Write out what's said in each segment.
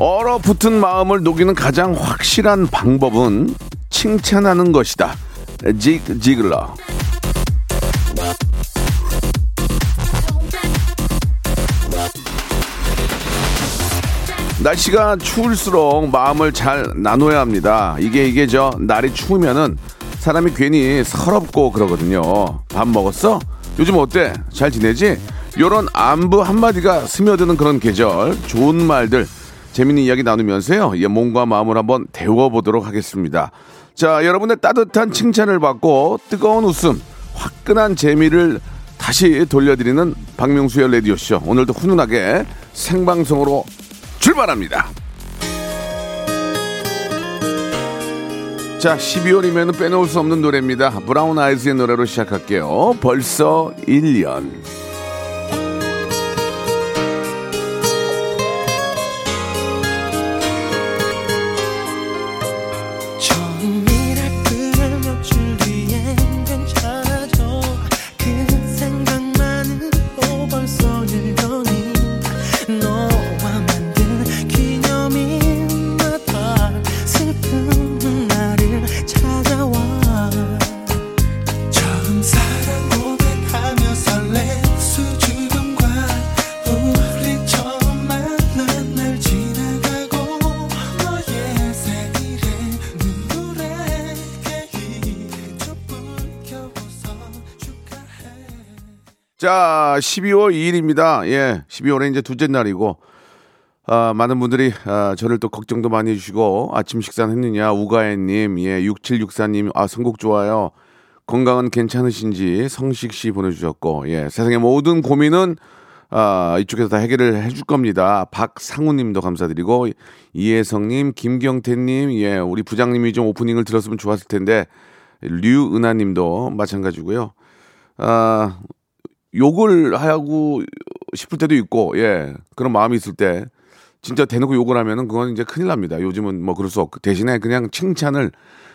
얼어붙은 마음을 녹이는 가장 확실한 방법은 칭찬하는 것이다. 직 지글러. 날씨가 추울수록 마음을 잘 나눠야 합니다. 이게 이게 저 날이 추우면은 사람이 괜히 서럽고 그러거든요. 밥 먹었어? 요즘 어때? 잘 지내지? 요런 안부 한마디가 스며드는 그런 계절. 좋은 말들 재밌는 이야기 나누면서요. 예, 몸과 마음을 한번 데워보도록 하겠습니다. 자, 여러분의 따뜻한 칭찬을 받고 뜨거운 웃음, 화끈한 재미를 다시 돌려드리는 박명수의 라디오쇼. 오늘도 훈훈하게 생방송으로 출발합니다. 자, 12월이면 빼놓을 수 없는 노래입니다. 브라운 아이즈의 노래로 시작할게요. 벌써 1년. 12월 2일입니다. 예, 12월에 이제 둘째 날이고, 아, 많은 분들이, 아, 저를 또 걱정도 많이 해주시고, 아침 식사는 했느냐, 우가애님, 예, 6764님, 아, 선곡 좋아요. 건강은 괜찮으신지 성식 씨 보내주셨고, 예, 세상의 모든 고민은, 아, 이쪽에서 다 해결을 해줄 겁니다. 박상우 님도 감사드리고, 이혜성 님, 김경태 님, 예, 우리 부장님이 좀 오프닝을 들었으면 좋았을 텐데, 류은하 님도 마찬가지고요. 아, 욕을 하고 싶을 때도 있고, 예, 그런 마음이 있을 때, 진짜 대놓고 욕을 하면은 그건 이제 큰일 납니다. 요즘은 뭐 그럴 수 없고, 대신에 그냥 칭찬을,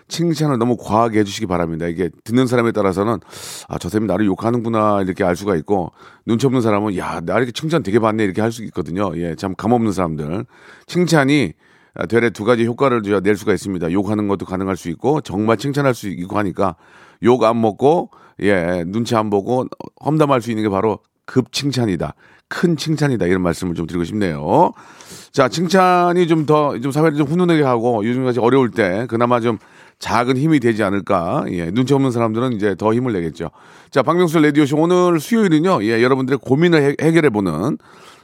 칭찬을 너무 과하게 해주시기 바랍니다. 이게 듣는 사람에 따라서는, 아, 저 사람이 나를 욕하는구나, 이렇게 알 수가 있고, 눈치 없는 사람은, 야, 나 이렇게 칭찬 되게 받네, 이렇게 할 수 있거든요. 예, 참 감 없는 사람들. 칭찬이, 아, 되레 두 가지 효과를 저- 낼 수가 있습니다. 욕하는 것도 가능할 수 있고, 정말 칭찬할 수 있고 하니까, 욕 안 먹고, 예, 눈치 안 보고 험담할 수 있는 게 바로 급 칭찬이다. 큰 칭찬이다. 이런 말씀을 좀 드리고 싶네요. 자, 칭찬이 좀 더, 좀 사회를 좀 훈훈하게 하고 요즘같이 어려울 때 그나마 좀 작은 힘이 되지 않을까. 예, 눈치 없는 사람들은 이제 더 힘을 내겠죠. 자, 박명수 라디오쇼 오늘 수요일은요, 예, 여러분들의 고민을 해, 결해보는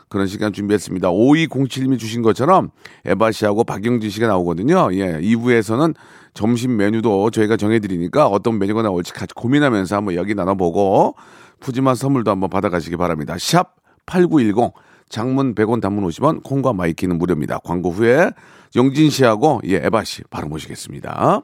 그런 시간 준비했습니다. 5207님이 주신 것처럼 에바 씨하고 박영진 씨가 나오거든요. 예, 2부에서는 점심 메뉴도 저희가 정해드리니까 어떤 메뉴가 나올지 같이 고민하면서 한번 이야기 나눠보고 푸짐한 선물도 한번 받아가시기 바랍니다. 샵 8910 장문 100원 단문 50원 콩과 마이케이는 무료입니다. 광고 후에 영진 씨하고 예, 에바 씨 바로 모시겠습니다.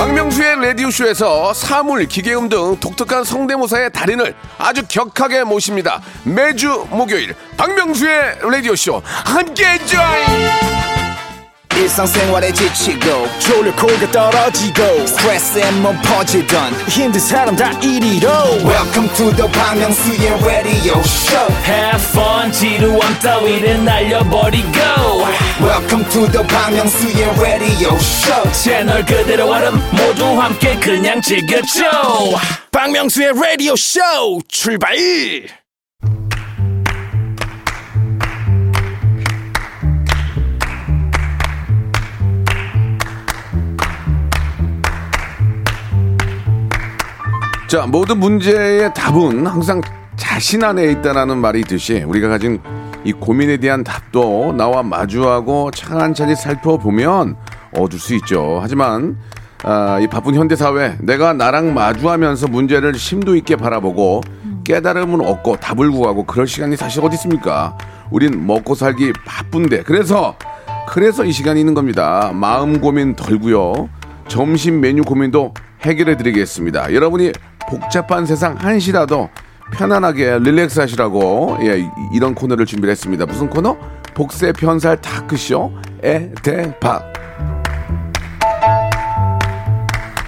박명수의 라디오쇼에서 사물, 기계음 등 독특한 성대모사의 달인을 아주 격하게 모십니다. 매주 목요일 박명수의 라디오쇼 함께해 줘요. 일상생활에 지치고, 졸려 코가 떨어지고, 스트레스에 몸 퍼지던, 힘든 사람 다 이리로. welcome to the Bang Myung-soo's radio show Have fun 지루함 따위를 날려버리고 Welcome to the Myung-soo's radio show 채널 그대로 얼음 모두 함께 그냥 즐겨줘 박명수의 라디오 쇼 출발! 자, 모든 문제의 답은 항상 자신 안에 있다라는 말이 있듯이 우리가 가진 이 고민에 대한 답도 나와 마주하고 차근차근 살펴보면 얻을 수 있죠. 하지만 아, 이 바쁜 현대 사회 내가 나랑 마주하면서 문제를 심도 있게 바라보고 깨달음을 얻고 답을 구하고 그럴 시간이 사실 어디 있습니까? 우린 먹고 살기 바쁜데 그래서 그래서 이 시간이 있는 겁니다. 마음 고민 덜고요. 점심 메뉴 고민도 해결해 드리겠습니다. 여러분이 복잡한 세상 한시라도 편안하게 릴렉스 하시라고 예, 이- 이런 코너를 준비를 했습니다. 무슨 코너? 복세 편살 다크쇼 에대박.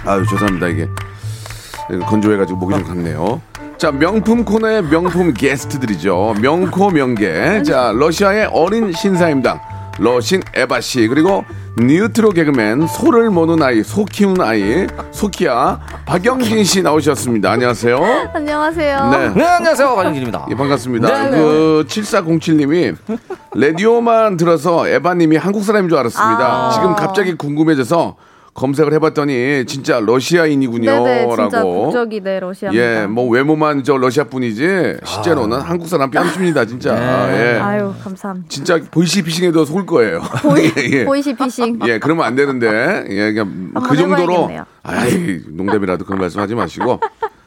아유 죄송합니다 이게 건조해가지고 목이 좀 갔네요. 자 명품 코너의 명품 게스트들이죠. 명코 명계. 자 러시아의 어린 신사임당 러신 에바 씨 그리고 뉴트로 개그맨 소를 모는 아이 소 키우는 아이 소키야 박영진 씨 나오셨습니다. 안녕하세요. 안녕하세요. 네. 네, 안녕하세요. 관영진입니다. 예, 반갑습니다. 네. 그 7407님이 라디오만 들어서 에바님이 한국 사람인 줄 알았습니다. 아. 지금 갑자기 궁금해져서 검색을 해봤더니 진짜 러시아인이군요. 네네, 진짜 라고. 국적이 네 러시아입니다. 예, 뭐 외모만 저 러시아 분이지 실제로는 한국 사람 뺨칩니다, 진짜. 예. 아유 감사합니다. 진짜 보이스 피싱해도 속을 거예요. 예, 예. 보이스 피싱. 예, 그러면 안 되는데. 예, 그냥 그 정도로. 해봐야겠네요. 아이, 농담이라도 그런 말씀 하지 마시고.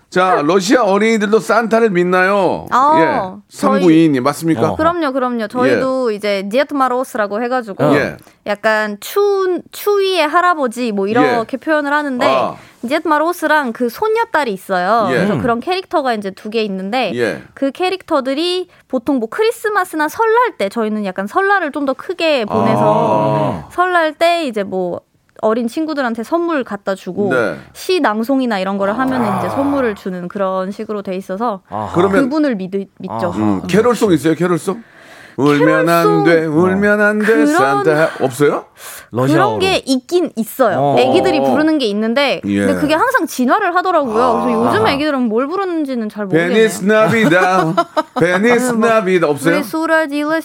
자, 러시아 어린이들도 산타를 믿나요? 아, 예. 저희- 392님, 맞습니까? 어. 그럼요, 그럼요. 저희도 이제 Дед Мороз라고 해가지고 예. 약간 추 추위의 할아버지 뭐 이렇게 표현을 하는데 아. Дед Мороз랑 그 손녀딸이 있어요. 예. 그래서 그런 캐릭터가 이제 두 개 있는데 예. 그 캐릭터들이 보통 뭐 크리스마스나 설날 때 저희는 약간 설날을 좀 더 크게 보내서 아. 설날 때 이제 뭐 어린 친구들한테 선물 갖다 주고 네. 아. 시 낭송이나 이런 거를 하면 이제 선물을 주는 그런 식으로 돼 있어서 그러면 그분을 믿, 믿죠. 음, 캐롤송 있어요, 캐롤송? 울면 안 돼, 울면 안 돼, 그런- 산타. 없어요? 그런 게 있긴 있어요. 어. 애기들이 부르는 게 있는데 예. 근데 그게 항상 진화를 하더라고요. 그래서 요즘 애기들은 뭘 부르는지는 잘 모르겠네요. Feliz Navidad, Feliz Navidad. 없어요?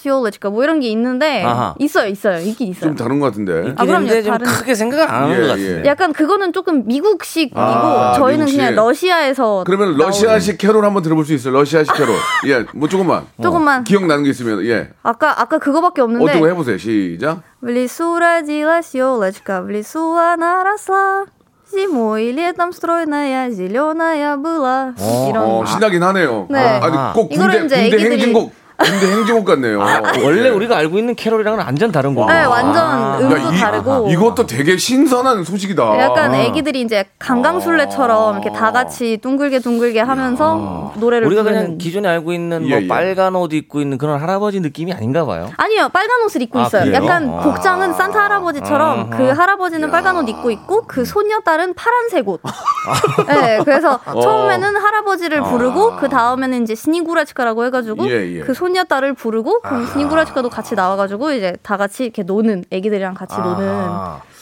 요레치카 뭐 이런 게 있는데 아하. 있어요, 있어요. 있긴 있어요. 좀 다른 것 같은데. 아, 그럼요. 있는데 좀 다른- 크게 생각을 안 하는 예, 것 같은데. 예. 약간 그거는 조금 미국식이고 아, 저희는 미국식. 그냥 러시아에서 그러면 러시아식 캐롤 한번 들어볼 수 있어요. 러시아식 캐롤. 예, 뭐 조금만. 조금만 기억나는 게 있으면 예. 아까 아까 그거밖에 없는데 어떤 거 해보세요. 시작. Влисура 딜레스 요레치카 влисуа наросла Зимой и летом стройная зеленая была 이런 어, 신나긴 하네요. 네. 아니 꼭 군대 이거를 이제 군대 애기들이- 행진곡 군대 행진곡 같네요. 원래 예. 우리가 알고 있는 캐롤이랑은 완전 다른 거고. 네, 완전 야, 음도 이- 다르고 이것도 되게 신선한 소식이다. 약간 애기들이 이제 강강술래처럼 이렇게 다 같이 둥글게 둥글게 하면서 노래를 우리가 부르는 그냥 기존에 알고 있는 예, 뭐 예. 빨간 옷 입고 있는 그런 할아버지 느낌이 아닌가 봐요. 아니요 빨간 옷을 입고 아, 있어요. 그래요? 약간 아. 복장은 산타 할아버지처럼 그 할아버지는 빨간 옷 입고 있고 그 소녀딸은 파란색 옷. 네, 그래서 어. 처음에는 할아버지를 부르고 그 다음에는 이제 스니구라치카라고 해가지고 예, 예. 그 소녀딸을 부르고 그럼 스니구라치카도 같이 나와가지고 이제 다 같이 이렇게 노는 애기들이랑 같이 노는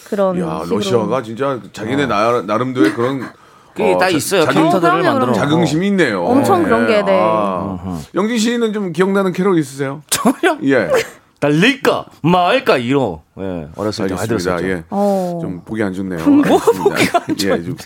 그런 야, 식으로. 러시아가 진짜 자기네 나, 나름대로의 그런 그게 어, 다 자- 있어요. 자기- 캐릭터들을 만들어. 자긍심이 있네요. 엄청 그런 게, 네. 아. 영진 씨는 좀 기억나는 캐롤 있으세요? 전혀 예. 달릴까 말까 이런. 예, 어렸을 때 많이 알겠습니다. 예. 어. 좀 보기 안 좋네요. 알겠습니다. 예, 좀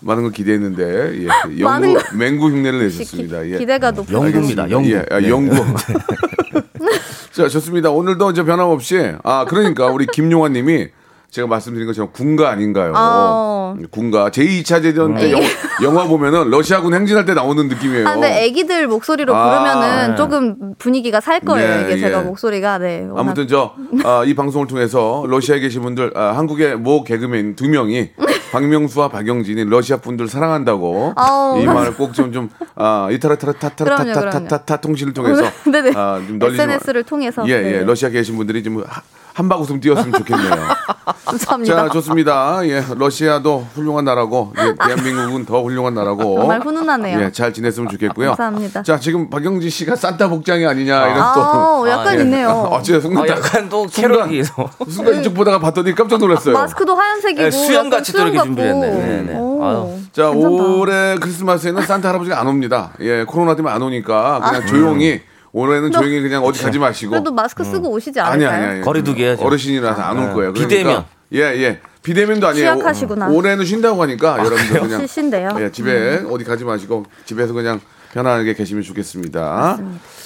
많은 걸 기대했는데 예. 많은 영구 맹구 흉내를 내셨습니다. 예. 기대가 높은 영구입니다. 영구. 예, 아, 네. 영구. 자, 좋습니다. 오늘도 이제 변함없이 아 그러니까 우리 김용환 님이 제가 말씀드린 것처럼 군가 아닌가요? 아. 군가 제2차 대전 때 영, 영화 보면은 러시아군 행진할 때 나오는 느낌이에요. 아, 근데 애기들 목소리로 아, 부르면은 네. 조금 분위기가 살 거예요. 네, 이게 예. 제가 목소리가 네. 워낙- 아무튼 저이 방송을 통해서 러시아에 계신 분들 아, 한국의 모 개그맨 두 명이 박명수와 박영진이 러시아 분들 사랑한다고 아우. 이 말을 꼭 좀 좀 아, 이타라타라 그럼요, 타타라타타타타 통신을 통해서 네네. 아, 좀 널리 좀- SNS를 통해서 예, 예. 네. 러시아 계신 분들이 좀 하, 한박 웃음 띄었으면 좋겠네요. 감사합니다. 자, 좋습니다. 예, 러시아도 훌륭한 나라고, 예, 대한민국은 더 훌륭한 나라고. 정말 훈훈하네요. 예, 잘 지냈으면 좋겠고요. 감사합니다. 자, 지금 박영지 씨가 산타 복장이 아니냐, 이런 또. 아, 약간 예. 있네요. 어, 제가 순간, 아, 약간 또 순간, 캐롤이에서. 순간 이쪽 보다가 봤더니 깜짝 놀랐어요. 마스크도 하얀색이고 네, 수염같이 또 이렇게 준비했네. 같고. 네, 네. 오. 자, 괜찮다. 올해 크리스마스에는 산타 할아버지가 안 옵니다. 예, 코로나 때문에 안 오니까 아. 그냥 조용히, 올해는 조용히 그냥 어디 가지 마시고. 그래도 마스크 쓰고 오시지 아니, 않을까요? 아니, 아니. 거리두기 해야죠. 어르신이라서 안올 네. 거예요. 비대면. 예, 예. 비대면도 아니에요. 취약하시구나. 올해는 쉰다고 하니까 여러분들 그냥 실신데요. 예, 집에 어디 가지 마시고 집에서 그냥 편안하게 계시면 좋겠습니다.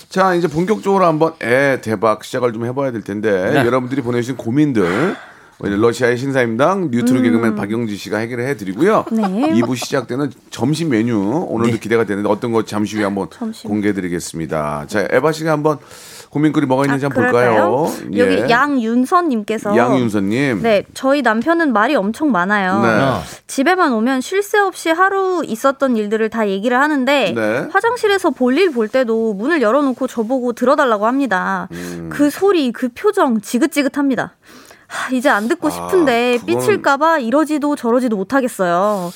자, 이제 본격적으로 한번 애 대박 시작을 좀 해봐야 될 텐데 네. 여러분들이 보내주신 고민들 러시아의 신사임당 뉴트로 개그맨 박영지 씨가 해결을 해드리고요. 네. 2부 시작 때는 점심 메뉴 오늘도 기대가 되는데 어떤 거 잠시 후에 한번 점심. 공개해드리겠습니다. 자, 에바 씨가 한번 고민거리 뭐가 있는지 아, 한번 볼까요? 그럴까요? 여기 양윤선님께서 양윤서님. 네, 저희 남편은 말이 엄청 많아요. 네. 집에만 오면 쉴 새 없이 하루 있었던 일들을 다 얘기를 하는데 네. 화장실에서 볼일 볼 때도 문을 열어놓고 저보고 들어달라고 합니다. 음. 그 소리, 그 표정 지긋지긋합니다. 하, 이제 안 듣고 싶은데 아, 그거는- 삐칠까봐 이러지도 저러지도 못하겠어요.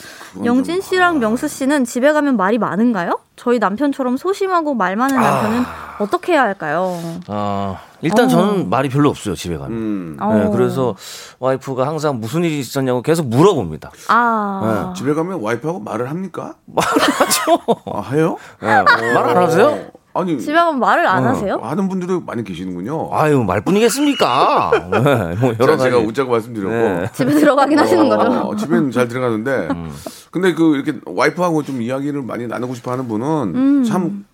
영진 씨랑 명수 씨는 집에 가면 말이 많은가요? 저희 남편처럼 소심하고 말 많은 남편은 어떻게 해야 할까요? 어, 일단 어. 저는 말이 별로 없어요, 집에 가면. 음. 네, 어. 그래서 와이프가 항상 무슨 일이 있었냐고 계속 물어봅니다. 아, 집에 가면 와이프하고 말을 합니까? 말하죠. 아, 해요? 네, 말안 하세요? 아니, 집에 가면 말을 안 어, 하세요? 하는 분들이 많이 계시는군요. 아유, 말뿐이겠습니까? 네, 뭐 여러 제가, 웃자고 말씀드렸고. 네. 집에 들어가긴 하시는 거죠? 어, 집에는 잘 들어가는데. 음. 근데 그 이렇게 와이프하고 좀 이야기를 많이 나누고 싶어 하는 분은 참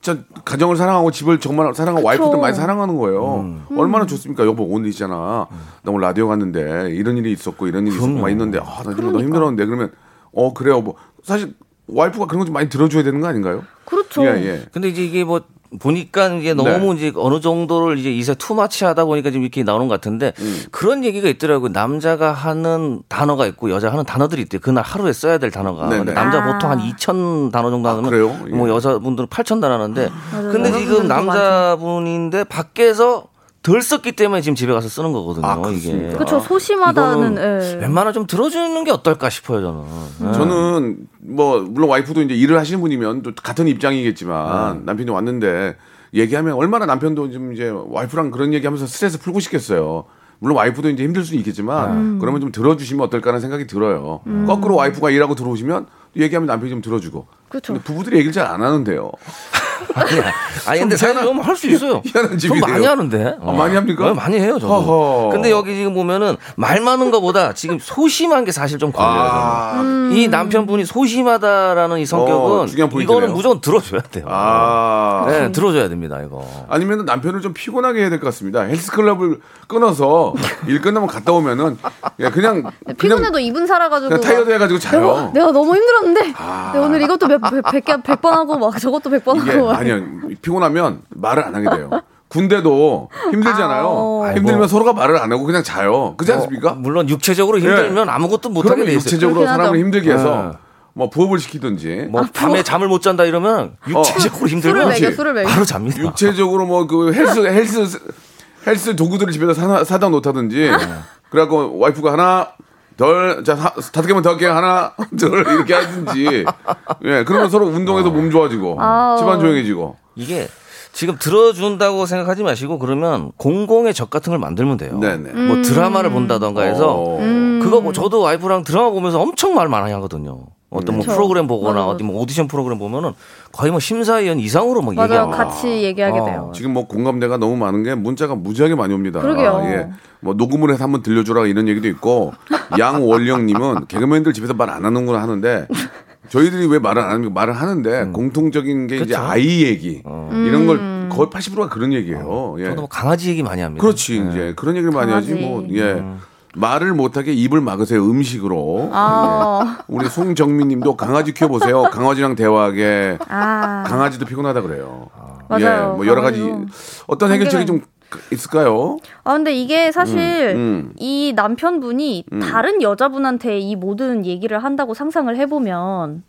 진짜 가정을 사랑하고 집을 정말 사랑하고 와이프도 많이 사랑하는 거예요. 음. 얼마나 좋습니까? 여보 오늘 있잖아. 나 오늘 라디오 갔는데 이런 일이 있었고 이런 일이 있었고 막 있는데 아, 나 지금 너무 힘들었는데 그러면 어 그래요. 뭐 사실 와이프가 그런 거 좀 많이 들어줘야 되는 거 아닌가요? 그렇죠. 예, 예. 근데 이제 이게 뭐 보니까 이게 너무 네. 이제 어느 정도를 이제 이세 투마치 하다 보니까 지금 이렇게 나오는 것 같은데 음. 그런 얘기가 있더라고요. 남자가 하는 단어가 있고 여자 하는 단어들이 있대요. 그날 하루에 써야 될 단어가. 네네. 근데 남자 아. 보통 한 2천 단어 정도 하면 그래요? 뭐 예. 여자분들은 8천 단어 하는데 맞아요. 근데 지금 더 남자분인데 밖에서 덜 썼기 때문에 지금 집에 가서 쓰는 거거든요. 아, 이게. 그렇습니까? 그렇죠. 소심하다는. 예. 웬만하면 좀 들어주는 게 어떨까 싶어요, 저는. 예. 저는 뭐 물론 와이프도 이제 일을 하시는 분이면 또 같은 입장이겠지만 남편이 왔는데 얘기하면 얼마나 남편도 좀 이제 와이프랑 그런 얘기하면서 스트레스 풀고 싶겠어요. 물론 와이프도 이제 힘들 수 있겠지만 그러면 좀 들어주시면 어떨까라는 생각이 들어요. 거꾸로 와이프가 일하고 들어오시면 얘기하면 남편이 좀 들어주고. 그렇죠. 근데 부부들이 얘기를 잘 안 하는데요. 아니야. 아니 근데 사실 좀할수 있어요. 희한한 좀 집이네요. 많이 하는데. 아, 많이 합니까? 네, 많이 해요, 저도. 근데 여기 지금 보면은 말 많은 것보다 지금 소심한 게 사실 좀 걸려요. 아, 저는. 이 남편분이 소심하다라는 이 어, 성격은 포인트네요. 이거는 무조건 들어줘야 돼요. 아. 네, 들어줘야 됩니다, 이거. 아니면 남편을 좀 피곤하게 해야 될 것 같습니다. 헬스클럽을 끊어서 일 끝나면 갔다 오면은 예, 그냥 그냥 피곤해도 이분 살아가지고. 그냥 타이어드 막 해가지고 내가, 자요. 내가 너무 힘들었는데 내가 오늘 이것도 몇, 백, 백, 개- 백번 하고 막 저것도 백 번 하고 아니야 피곤하면 말을 안 하게 돼요. 군대도 힘들잖아요. 아, 힘들면 뭐. 서로가 말을 안 하고 그냥 자요. 그렇지 않습니까? 물론 육체적으로 힘들면 아무것도 못 하게 그러면 돼 있어요. 육체적으로 사람을. 힘들게 해서 네. 뭐 부업을 시키든지 뭐 밤에 잠을 못 잔다 이러면 육체적으로 술을 힘들면 먹여 술을 먹여 바로 잡니다. 육체적으로 뭐 그 헬스 헬스 헬스 도구들을 집에서 사, 사다 놓다든지 그래갖고 와이프가 하나 덜자 다섯 개만 더 할게 하나 둘 이렇게 하든지 예 그러면 서로 운동해서 몸 좋아지고 아우. 집안 조용해지고 이게 지금 들어준다고 생각하지 마시고 그러면 공공의 적 같은 걸 만들면 돼요. 네네. 뭐 드라마를 본다던가 해서 어. 그거 뭐 저도 와이프랑 드라마 보면서 엄청 말 많이 하거든요. 어떤 뭐 그쵸. 프로그램 보거나 맞아. 어디 뭐 오디션 프로그램 보면은 거의 뭐 심사위원 이상으로 뭐 맞아요 얘기하고 같이 얘기하게 어, 돼요 지금 뭐 공감대가 너무 많은 게 문자가 무지하게 많이 옵니다. 그러게요. 예. 뭐 녹음을 해서 한번 들려주라 이런 얘기도 있고 양원령님은 개그맨들 집에서 말 안 하는구나 하는데 저희들이 왜 말을 안 합니까? 말을 하는데 음. 공통적인 게 이제 그쵸. 아이 얘기 어. 이런 걸 거의 80%가 그런 얘기예요. 예. 저도 뭐 강아지 얘기 많이 합니다. 그렇지 이제 그런 얘기를 많이 하지 강아지. 뭐 예. 말을 못하게 입을 막으세요 음식으로. 아, 예. 우리 송정민님도 강아지 키워보세요. 강아지랑 대화하게. 아 강아지도 피곤하다 그래요. 맞아요. 예, 뭐 여러 가지 어떤 해결책이 좀 있을까요? 아 근데 이게 사실 음. 이 남편분이 다른 여자분한테 이 모든 얘기를 한다고 상상을 해보면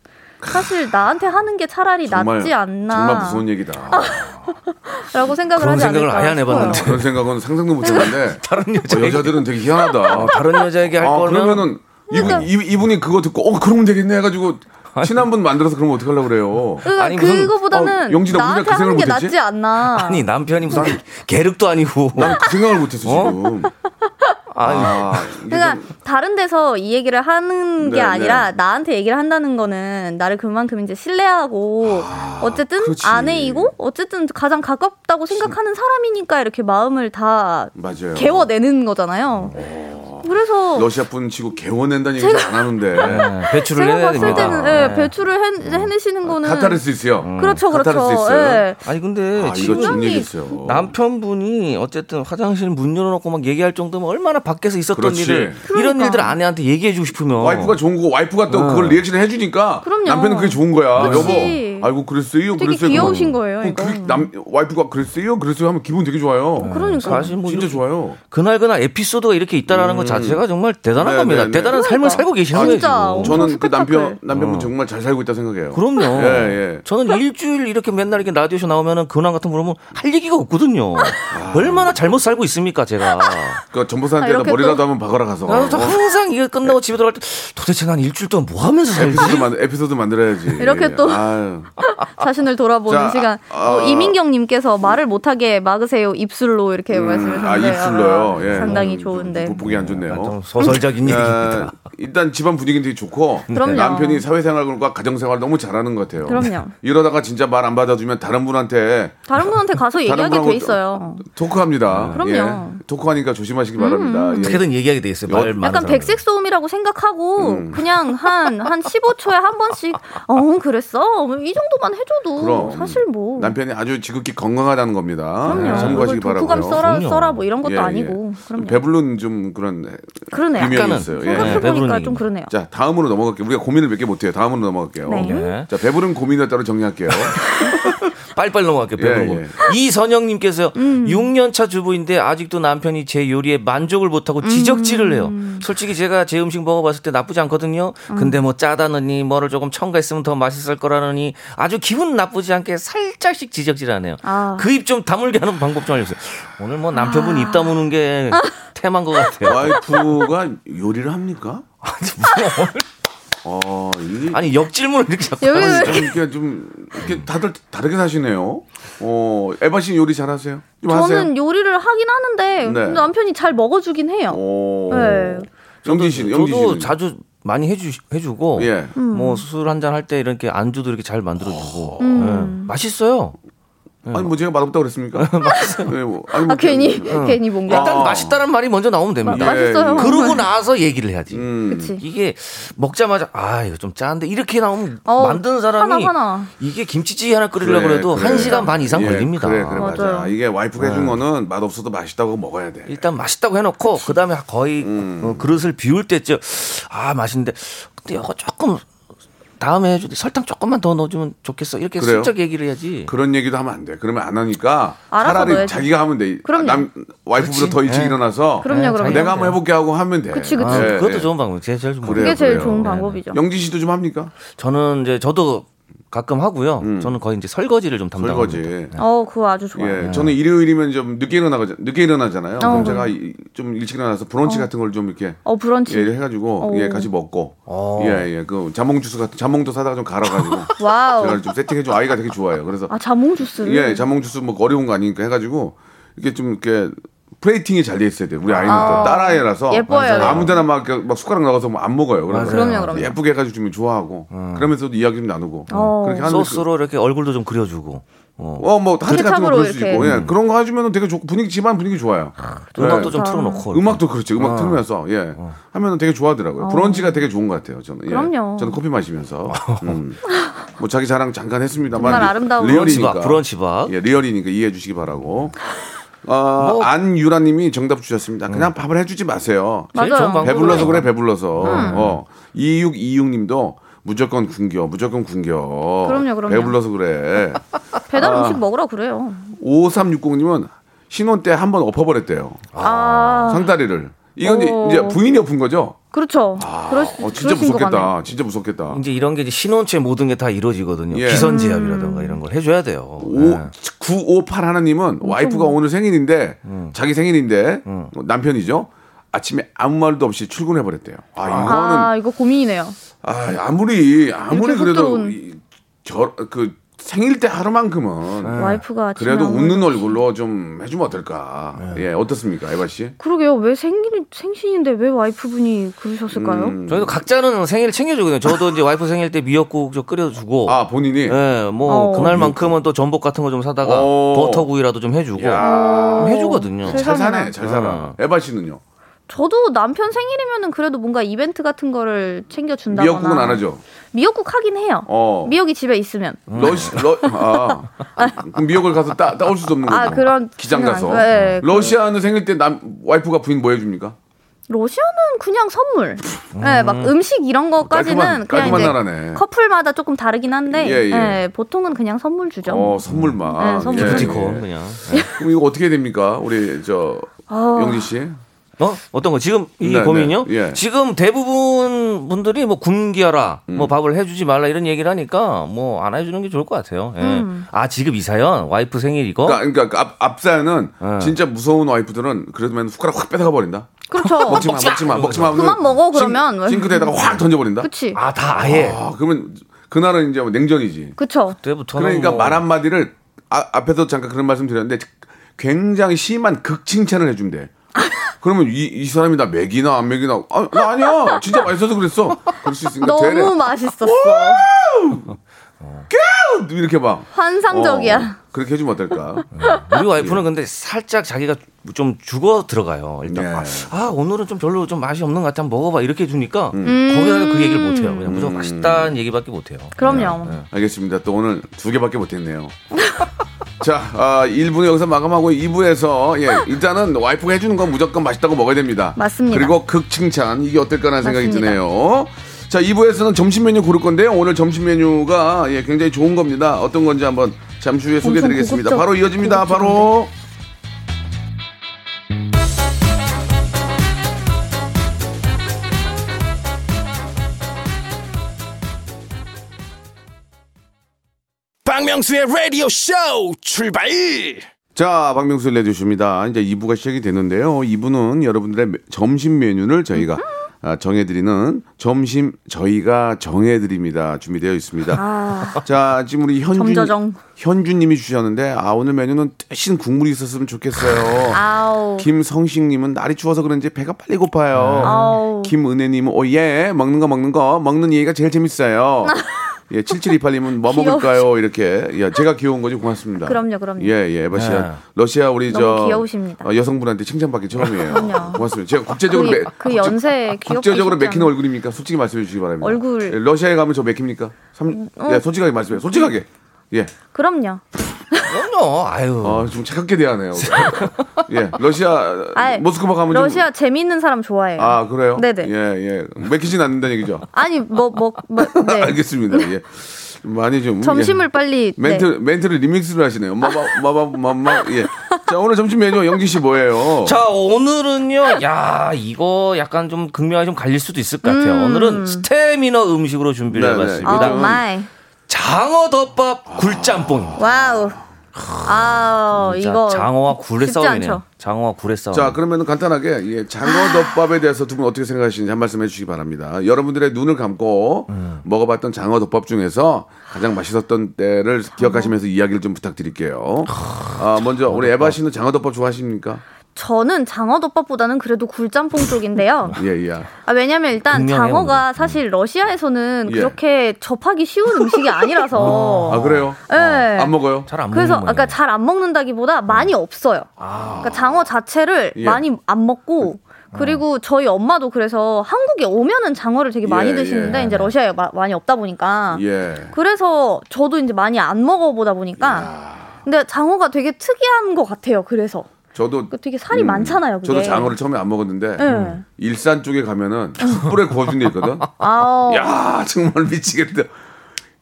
사실 나한테 하는 게 차라리 낫지 않나. 정말 무서운 얘기다. 라고 생각을 그런 하지 생각을 아예 안 해봤는데. 그런 생각은 상상도 못했는데 다른 어, 여자 여자들은 되게 희한하다. 다른 여자에게 할 아, 거는 그러면은 이분, 이, 이분이 그거 듣고 어 그러면 되겠네 해가지고 친한 분 만들어서 그러면 어떡하려고 그래요. 그러니까 아니, 무슨- 그거보다는 어, 영진아, 나한테 그 생각을 하는 게 못했지? 낫지 않나. 아니 남편이 무슨 계륵도 아니고 나는 그 생각을 못했어 지금. 아, 그러니까 좀- 다른 데서 이 얘기를 하는 게 네, 아니라 나한테 얘기를 한다는 거는 나를 그만큼 이제 신뢰하고 어쨌든 그렇지. 아내이고 어쨌든 가장 가깝다고 생각하는 사람이니까 이렇게 마음을 다 맞아요. 개워내는 거잖아요. 그래서 러시아 분 치고 개워낸다는 얘기 안 하는데 네, 배출을 제가 해야 봤을 됩니다. 때는 예, 배출을 해, 해내시는 거는 카타르스 있어요. 그렇죠, 그렇죠. 카타르스 있어요. 예. 아니 근데 아, 이거 지금. 남편분이 어쨌든 화장실 문 열어놓고 막 얘기할 정도면 얼마나 밖에서 있었던 그렇지. 일을 이런 그러니까. 일들 아내한테 얘기해주고 싶으면 와이프가 좋은 거고 와이프가 또 그걸 리액션을 해주니까 그럼요. 남편은 그게 좋은 거야. 그치. 여보, 아이고 그랬어요. 되게 그랬어요. 귀여우신. 거예요, 이거. 그게 남 와이프가 그랬어요. 그랬어요 하면 기분 되게 좋아요. 그러니까. 사실 뭐 진짜 좋아요. 그날 그날 에피소드가 이렇게 있다라는 것 자체가 정말 대단한 네, 겁니다. 네, 네. 대단한 삶을 그러니까. 살고 계시는 아, 거예요. 저는 그 남편. 남편분 정말 잘 살고 있다 생각해요. 그럼요. 예, 예. 저는 일주일 이렇게 맨날 이렇게 라디오쇼 나오면은 근황 같은 거 물으면 할 얘기가 없거든요. 얼마나 잘못 살고 있습니까, 제가. 그 아, 전보사한테 이렇게 머리라도 또- 한번 박아라 가서. 나도 어? 항상 이거 끝나고 집에 들어갈 때 도대체 난 일주일 동안 뭐 하면서 살지? 에피소드 만 에피소드 만들어야지. 이렇게 또 아유. 자신을 돌아보는 자, 시간. 아, 어, 이민경님께서 말을 못하게 막으세요 입술로 이렇게 말씀하셨는데 아 입술로요. 예. 상당히 좋은데. 보- 보기 안 좋네요. 좀 소설적인 얘기. 어, 일단 집안 분위기는 되게 좋고 그럼요. 남편이 사회생활과 가정생활 너무 잘하는 것 같아요. 그럼요. 이러다가 진짜 말 안 받아주면 다른 분한테 다른 분한테 가서 얘기하게 돼 있어요. 토크합니다. 그럼요. 예. 토크하니까 조심하시기 바랍니다. 예. 어떻게든 얘기하게 돼 있어요. 말 약간. 백색 소음이라고 생각하고 음. 그냥 한한 15초에 한 번씩 어 그랬어 뭐이 정도만 해줘도 그럼 사실 뭐 남편이 아주 지극히 건강하다는 겁니다. 그럼요. 예, 참고하시기 바라고요. 써라 그럼요. 써라 뭐 이런 것도 예, 아니고 예. 그럼요. 배불른 좀 그런 그러네요. 비명이 약간은 있어요. 예. 생각해 생각해 보니까 배부른 좀 그러네요. 자 다음으로 넘어갈게요. 우리가 고민을 몇 개 못해요. 다음으로 넘어갈게요. 네. 네. 자 배부른 고민을 따로 정리할게요. 빨리빨리 넘어갈게요. 예, 배부르고. 예. 이선영님께서요. 음. 6년 차 주부인데 아직도 남편이 제 요리에 만족을 못하고 지적질을 해요. 음. 솔직히 제가 제 음식 먹어봤을 때 나쁘지 않거든요. 근데 뭐 짜다느니 뭐를 조금 첨가했으면 더 맛있을 거라느니 아주 기분 나쁘지 않게 살짝씩 지적질하네요. 아. 그입 좀 다물게 하는 방법 좀 알려주세요. 오늘 뭐 남편분 입 다무는 게 테마인 것 같아요. 와이프가 요리를 합니까? 어, 이게 아니 역질문을 이렇게 자꾸 여기 아니, 좀 이렇게 좀 이렇게 다들 다르게 사시네요. 어, 에바 씨 요리 잘하세요? 좀 하세요? 저는 요리를 하긴 하는데 네. 남편이 잘 먹어주긴 해요. 오. 네. 영진 씨는 영진 저도 씨는 자주 많이 해주 해주고 예. 뭐술한 잔 할 때 이렇게 안주도 이렇게 잘 만들어주고 음. 예. 맛있어요. 아니 뭐 제가 맛없다고 그랬습니까? 네, 뭐, 아니 뭐 아 괜히 그- 괜히 뭔가 일단 맛있다는 말이 먼저 나오면 됩니다. 마- 맛있어요. 그러고 나서 얘기를 해야지. 음. 그치. 이게 먹자마자 아 이거 좀 짜는데 이렇게 나오면 어, 만드는 사람이 하나, 하나. 이게 김치찌개 하나 끓이려고 그래, 해도 그래. 한 시간 반 이상 예, 걸립니다. 그래, 그래, 맞아. 맞아요. 이게 와이프가 해준 거는 맛 없어도 맛있다고 먹어야 돼. 일단 맛있다고 해놓고 그 다음에 거의 음. 어, 그릇을 비울 때쯤 아 맛있는데 근데 이거 조금 다음에 해줄 때 설탕 조금만 더 넣어주면 좋겠어 이렇게 그래요? 슬쩍 얘기를 해야지. 그런 얘기도 하면 안 돼. 그러면 안 하니까 차라리 넣어야지. 자기가 하면 돼. 그럼요. 남 와이프보다. 더 일찍 예. 일어나서 그럼요, 그럼요. 내가 한번 해볼게 하고 하면 돼. 그치, 그치. 아, 예, 그것도 예. 좋은 방법. 제가 제일 좀 그래요, 그게 제일 그래요. 좋은 네. 방법이죠. 영진 씨도 좀 합니까? 저는 이제 저도 가끔 하고요. 저는 거의 이제 설거지를 좀 담당합니다. 음. 설거지. 어 그거 아주 좋아요. 예, 저는 일요일이면 좀 늦게 일어나가 늦게 일어나잖아요. 그럼 어. 제가 이- 좀 일찍 일어나서 브런치 같은 걸 좀 이렇게 어 브런치. 예, 해가지고 어. 예 같이 먹고 어. 예예 그 자몽 주스 같은 자몽도 사다가 좀 갈아가지고 Wow. 제가 좀 세팅해 줘 아이가 되게 좋아해요. 그래서 아 자몽 주스를. 예 자몽 주스 뭐 어려운 거 아니니까 해가지고 이게 좀 이렇게 plating이 잘 돼 있어야 돼요. 우리 아이는 아. 또 딸아이라서 예뻐야 돼요. 아무데나 막, 막 숟가락 나가서 뭐안 먹어요. 그래서 그럼요, 그럼요. 예쁘게 해가지고 주면 좋아하고 그러면서도 이야기 좀 나누고 어. 그렇게 하는 소스로 이렇게 얼굴도 좀 그려주고. 어. 어뭐 하트 같은 거 케찹으로 그럴 수 이렇게. 있고 예, 그런 거 해주면 되게 좋 분위기 집안 분위기 좋아요. 음악도 예. 좀 틀어놓고. 음악도 그렇지. 음악 틀면서 예 하면은 되게 좋아하더라고요. 브런치가 되게 좋은 것 같아요. 저는. 예. 그럼요. 저는 커피 마시면서 음. 뭐 자기 자랑 잠깐 했습니다만 정말 리- 아름다운 리얼이니까 브런치박. 예, 리얼이니까 이해해 주시기 바라고. 어, 안유라님이 정답 주셨습니다. 그냥 밥을 해주지 마세요. 맞아요. 배불러서 그래 배불러서. 어. 2626님도 무조건 굶겨 무조건 굶겨. 그럼요, 그럼요. 배불러서 그래. 배달 아. 음식 먹으라 그래요. 5360님은 신혼 때 한 번 엎어버렸대요. 아, 상다리를. 이건 이제- 어. 이제 부인이 엎은 거죠? 그렇죠. 그럴 수, 어, 진짜. 무섭겠다. 진짜 무섭겠다. 이제 이런 게 이제 신혼체 모든 게 다 이루어지거든요. 예. 기선 제압이라든가 이런 걸 해줘야 돼요. 오, 예. 958 하나님은 와이프가 오늘 생일인데 자기 생일인데 남편이죠. 아침에 아무 말도 없이 출근해 버렸대요. 아 이거는 아, 이거 고민이네요. 아, 아무리 아무리 그래도 저그 생일 때 하루만큼은 와이프가 그래도 웃는 얼굴로 좀 해주면 어떨까? 예, 어떻습니까, 에바 씨? 그러게요. 왜 생일 생신인데 왜 와이프분이 그러셨을까요? 음. 저희도 각자는 생일 챙겨주거든요. 저도 이제 와이프 생일 때 미역국 좀 끓여주고. 아 본인이 예, 뭐 어. 그날만큼은 또 전복 같은 거 좀 사다가 어. 버터구이라도 좀 해주고 야. 좀 해주거든요. 잘 사네, 잘 살아. 어. 에바 씨는요? 저도 남편 생일이면은 그래도 뭔가 이벤트 같은 거를 챙겨 준다거나. 미역국은 안 하죠. 미역국 하긴 해요. 어. 미역이 집에 있으면. 러시 러 아. 그럼 미역을 가서 따 따올 수도 없는 거죠. 아, 그런 기장 가서. 네, 러시아는 생일 때 남 와이프가 부인 뭐 해줍니까? 러시아는 그냥 선물. 네, 막 음식 이런 거까지는 깔끔한- 그냥 깔끔한 이제 나라네. 커플마다 조금 다르긴 한데 예, 예. 네, 보통은 그냥 선물 주죠. 어 선물만. 네, 선물. 예, 예. 그냥. 그럼 이거 어떻게 됩니까, 우리 저 아. 영진 씨? 어? 어떤 거? 지금 이 네, 고민이요? 네, 예. 지금 대부분 분들이 뭐 굶기어라, 음. 뭐 밥을 해주지 말라 이런 얘기를 하니까 뭐 안 해주는 게 좋을 것 같아요. 예. 음. 아 지금 이 사연 와이프 생일 이거? 그러니까, 그러니까 앞, 앞 사연은 어? 네. 진짜 무서운 와이프들은 그래도 맨 숟가락 확 뺏어가 버린다. 그렇죠. 먹지 마, 먹지 마, 먹지 마. 그만 먹어, 그러면. 싱, 크대에다가 확 던져버린다. 그치. 아다 아예 아, 그러면 그날은 이제 뭐 냉전이지. 그쵸. 그때부터는 그러니까 뭐 말 한 마디를 아, 앞에서 잠깐 그런 말씀 드렸는데 굉장히 심한 극칭찬을 해준대. 그러면 이, 이 사람이 나 맥이나 안 맥이나 아, 나 아니야. 진짜 맛있어서 그랬어. 그럴 수 있으니까 너무 되레 맛있었어. 이렇게 막 환상적이야. 어, 그렇게 해주면 어떨까 우리 와이프는 근데 살짝 자기가 좀 죽어 들어가요. 일단 네. 아, 아, 오늘은 좀 별로 좀 맛이 없는 것 같아 한번 먹어봐 이렇게 해주니까 음. 거기다가 그 얘기를 못 해요. 그냥 무조건 맛있다는 얘기밖에 못 해요. 그럼요. 알겠습니다 또 오늘 두 개밖에 못 했네요 자 아, 1부 여기서 마감하고 2부에서 예, 일단은 와이프가 해주는 건 무조건 맛있다고 먹어야 됩니다 맞습니다. 그리고 극 칭찬 이게 어떨까라는 생각이 맞습니다. 드네요 자 2부에서는 점심 메뉴 고를 건데요 오늘 점심 메뉴가 예, 굉장히 좋은 겁니다 어떤 건지 한번 잠시 후에 소개해 드리겠습니다 바로 이어집니다. 바로 박명수의 라디오 쇼 출발 자, 박명수 내주십니다. 이제 2부가 시작이 되는데요. 2부는 여러분들의 메- 점심 메뉴를 저희가 아, 정해드리는 점심 저희가 정해드립니다. 준비되어 있습니다. 아, 자, 지금 우리 현준. 현주님이 주셨는데 아 오늘 메뉴는 대신 국물이 있었으면 좋겠어요. 아우. 김성식님은 날이 추워서 그런지 배가 빨리 고파요. 아우. 김은혜님은 오 예 먹는 거 먹는 거 먹는 얘기가 제일 재밌어요. 예, 7728님은 뭐 먹을까요? 이렇게. 예, 제가 귀여운 거지 고맙습니다. 그럼요, 그럼요. 예, 예, 에바 씨. 네. 러시아 우리 저 귀여우십니다. 어, 여성분한테 칭찬받기 처음이에요. 그럼요. 고맙습니다. 제가 국제적으로 그, 매- 그 연세 귀엽게 국제적으로 맥히는. 얼굴입니까? 솔직히 말씀해 주시기 바랍니다. 얼굴. 예, 러시아에 가면 저 맥힙니까? 삼, 어. 예, 솔직하게 말씀해. 요 솔직하게. 예. 그럼요. 그럼요. 아유. 어, 좀 차갑게 대하네요. 예. 러시아 아이, 모스크바 가면 좀 러시아 재미있는 사람 좋아해요. 아, 그래요? 네네. 예, 예. 맥히진 않는다는 얘기죠. 아니 뭐뭐 뭐, 네. 알겠습니다. 예. 많이 좀 점심을 예. 빨리 멘트 네. 멘트를 리믹스를 하시네요. 마마 마마 마마 예. 자 오늘 점심 메뉴 영진 씨 뭐예요? 자 오늘은요 야 이거 약간 좀 극명하게 좀 갈릴 수도 있을 것 같아요 오늘은 스테미너 음식으로 준비를 네, 네. 해봤습니다 oh my. 장어 덮밥 굴짬뽕입니다 Wow. 아, 이거 장어와 굴의 싸움이네요. 장어와 굴의 싸움 자 그러면 간단하게 예, 장어덮밥에 대해서 두 분 어떻게 생각하시는지 한 말씀 해주시기 바랍니다. 여러분들의 눈을 감고 먹어봤던 장어덮밥 중에서 가장 맛있었던 때를 기억하시면서 이야기를 좀 부탁드릴게요. 아 먼저 우리 에바 씨는 장어덮밥 좋아하십니까? 저는 장어덮밥보다는 그래도 굴짬뽕 쪽인데요. 예 예. 아, 왜냐면 일단 장어가 사실 러시아에서는 예. 그렇게 접하기 쉬운 음식이 아니라서. 아 그래요? 네. 안 먹어요? 잘안 그래서 먹는 아까 거예요 잘안 먹는다기보다 많이 없어요. 그러니까 장어 자체를 예. 많이 안 먹고 그리고 저희 엄마도 그래서 한국에 오면은 장어를 되게 많이 예, 드시는데 예. 이제 러시아에 마- 많이 없다 보니까 예. 그래서 저도 이제 많이 안 먹어보다 보니까 근데 장어가 되게 특이한 것 같아요. 그래서 저도 그 되게 살이 많잖아요. 그게. 저도 장어를 처음에 안 먹었는데 네. 일산 쪽에 가면은 숯불에 구워준 데 있거든. 아우. 야 정말 미치겠다.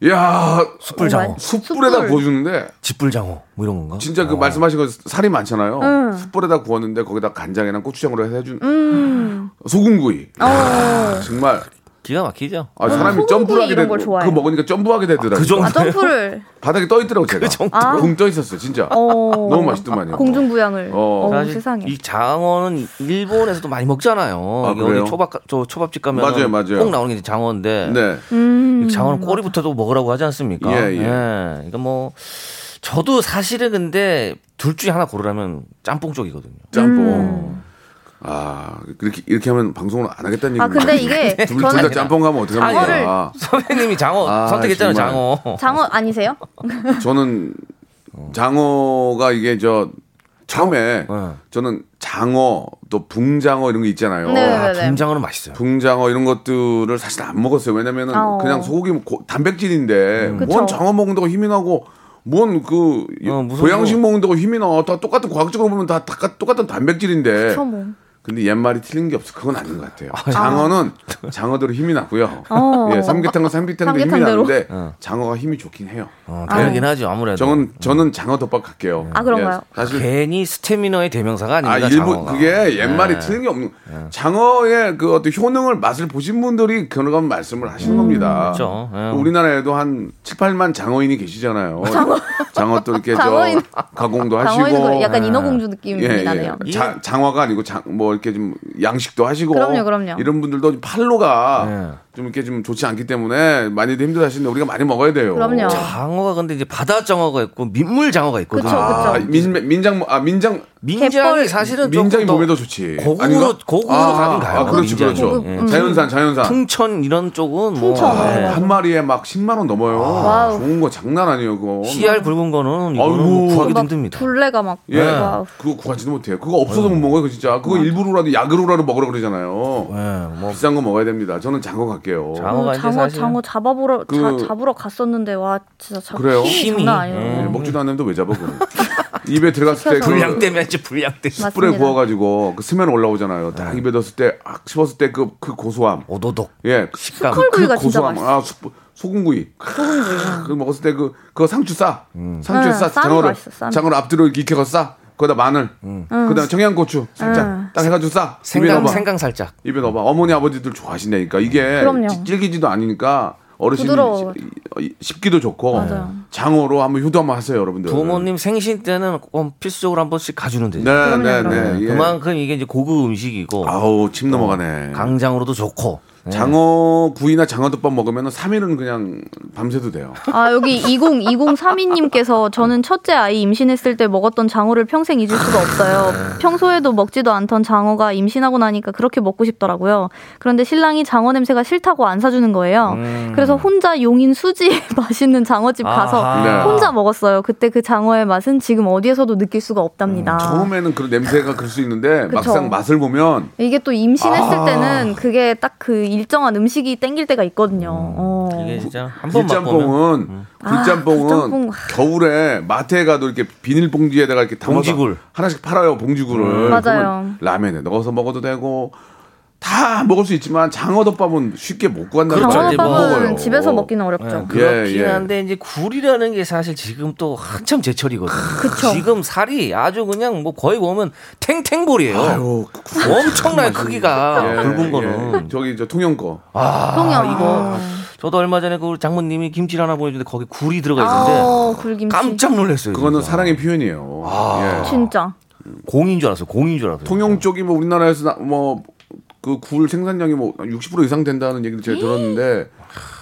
야 숯불장어, 숯불에다 숯불. 구워주는데 집불장어 뭐 이런 건가? 진짜 그 어. 말씀하신 거 살이 많잖아요. 응. 숯불에다 구웠는데 거기다 간장이랑 고추장으로 해서 해준 음. 소금구이. 어. 정말 기가 막히죠. 아, 사람이 점프하게 이런 되걸 좋아해. 그 먹으니까 점프하게 되더라고요. 그 정도? 아, 점프를. 바닥에 떠 있더라고 제가. 아. 붕떠 있었어요 진짜. 어. 너무 맛있더만요. 공중부양을. 어. 어, 사실 세상에. 이 장어는 일본에서도 많이 먹잖아요. 아? 어디 초밥 저 초밥집 가면 맞아요, 맞아요. 꼭 나오는 게 장어인데 네. 음. 이 장어는 꼬리부터도 먹으라고 하지 않습니까? 예, 예. 그러니까 뭐 저도 사실은 근데 둘 중에 하나 고르라면 짬뽕 쪽이거든요. 짬뽕. 음. 아 그렇게 이렇게 하면 방송을 안 하겠다는 아, 얘기입니다. 근데 이게 둘다 저는 짬뽕 가면 어떻게 합니까? 선배님이 장어 아, 선택했잖아요, 정말. 장어. 장어 아니세요? 저는 장어가 이게 저 처음에 네. 저는 장어 또 붕장어 이런 거 있잖아요. 네. 아, 네네. 붕장어는 맛있어요. 붕장어 이런 것들을 사실 안 먹었어요. 왜냐면은 어. 그냥 소고기 고- 단백질인데 그쵸. 뭔 장어 먹는다고 힘이 나고 뭔그 어, 무슨 보양식 먹는다고 힘이 나. 다 똑같은 과학적으로 보면 다, 다 똑같은 단백질인데. 저 뭐. 근데 옛말이 틀린 게 없어. 그건 아닌 것 같아요. 장어는 장어대로 힘이 나고요. 어. 예, 삼계탕은 삼계탕대로 힘이 삼계탕대로. 나는데 어. 장어가 힘이 좋긴 해요. 어, 다르긴 하죠, 아무래도. 저는 저는 장어 덮밥 갈게요. 아, 그런가요? 예, 사실 괜히 스태미너의 대명사가 아 아닙니다. 일본 장어가. 그게 옛말이 네. 틀린 게 없는 장어의 그 어떤 효능을 맛을 보신 분들이 그런 건 말씀을 하시는 겁니다. 그렇죠. 예. 우리나라에도 한 7, 8만 장어인이 계시잖아요. 장어, 또 이렇게 장어인. 저 가공도 하시고 그 약간 예. 인어공주 느낌이 예, 나네요. 예. 자, 장어가 아니고 장, 뭐 이렇게 좀 양식도 하시고 그럼요, 그럼요. 이런 분들도 팔로가 예. 좀 이렇게 좀 좋지 않기 때문에 많이들 힘들어하시는데 우리가 많이 먹어야 돼요. 그럼요. 장어가 근데 이제 바다 장어가 있고 민물 장어가 있거든요. 그쵸, 아, 그쵸. 민, 민장 아 민장 민장이. 사실은 민장이 조금 몸에 더더 좋지. 고급으로 아닌가? 고급으로 아, 가긴 가요. 아, 그렇지, 민장이. 그렇죠. 예. 자연산, 자연산. 풍천 이런 쪽은 뭐 풍천. 예. 한 마리에 막 10만 원 넘어요. wow. 좋은 거 장난 아니에요, 그거. 씨알 굵은 거는 이거는 아이고. 뭐 구하기도 막 힘듭니다. 둘레가 막. 예, wow. 그거 구하지도 못해요. 그거 없어서 못 먹어요, 그거 진짜. 그거 일부러라도 약으로라도 먹으라 그러잖아요. 예, 뭐 비싼 거 먹어야 됩니다. 저는 장어 갈게요. 장어가 어, 장어 사실 장어 잡아보러 그- 자, 잡으러 갔었는데 와 진짜 자, 그래요? 힘이. 장난 아니에요. 예, 음. 먹지도 않는데 왜 잡아, 그거. 입에 들어갔을 때. 그 불량 때문에 이제 불량 때 숯불에 맞습니다. 구워가지고 그 smell 올라오잖아요. 딱 입에 넣었을 때, 악 씹었을 때 그 그 고소함. 오도독 예, 식감. 그, 그 숯불구이가 진짜 고소함. 맛있어. 아, 숯불- 소금구이. 그 먹었을 때 그 그거 상추 싸. 상추 응, 싸. 장어를. 장어를 앞뒤로 이렇게 익혀서 싸. 거기다 마늘. 그다음 청양고추 살짝 응. 딱 해가지고 싸. 입에 생강 넣어봐. 생강 살짝. 입에 넣어봐. 어머니 아버지들 좋아하신다니까 이게 질기지도 않으니까 어르신이 부드러워. 씹- 씹기도 좋고 맞아요. 장어로 한번 효도 한번 하세요, 여러분들. 부모님 생신 때는 꼭 필수적으로 한 번씩 가주는 데죠. 네, 그럼요, 네, 그럼요. 네. 예. 그만큼 이게 이제 고급 음식이고 아우 침 넘어가네. 강장으로도 좋고. 네. 장어 구이나 장어덮밥 먹으면 3일은 그냥 밤새도 돼요. 아 여기 202032님께서 저는 첫째 아이 임신했을 때 먹었던 장어를 평생 잊을 수가 없어요. 평소에도 먹지도 않던 장어가 임신하고 나니까 그렇게 먹고 싶더라고요. 그런데 신랑이 장어 냄새가 싫다고 안 사주는 거예요. 그래서 혼자 용인 수지 맛있는 장어집 가서 아하. 네. 혼자 먹었어요. 그때 그 장어의 맛은 지금 어디에서도 느낄 수가 없답니다. 처음에는 그런 냄새가 그럴 수 있는데. 막상 맛을 보면 이게 또 임신했을 아. 때는 그게 딱그 일정한 음식이 땡길 때가 있거든요. 어. 이게 진짜 한번 맛보면 굴짬뽕은 아, 굴짬뽕은 굴짬뽕. 겨울에 마트에 가도 이렇게 비닐봉지에다가 이렇게 담아서 봉지굴. 하나씩 팔아요 봉지굴을 음, 맞아요. 라면에 넣어서 먹어도 되고 다 먹을 수 있지만 장어덮밥은 쉽게 못 구한다는 그렇죠. 뭐 장어밥은 집에서 먹기는 예, 어렵죠. 그렇긴 예, 예. 한데 이제 굴이라는 게 사실 지금 또 한참 제철이거든요. 그쵸. 지금 살이 아주 그냥 뭐 거의 보면 탱탱볼이에요. 아유, 엄청나요 크기가 예, 굵은 예. 거는. 저기 저 통영 거 아 통영. 이거 저도 얼마 전에 그 장모님이 김치를 하나 보여주는데 거기 굴이 들어가 있는데 아, 굴김치. 깜짝 놀랐어요. 그거는 진짜. 사랑의 표현이에요. 아. 예. 진짜. 공인 줄 알았어요. 공인 줄 알았어요. 통영 쪽이 뭐 우리나라에서 뭐 그 굴 생산량이 뭐 60% 이상 된다는 얘기를 제가 들었는데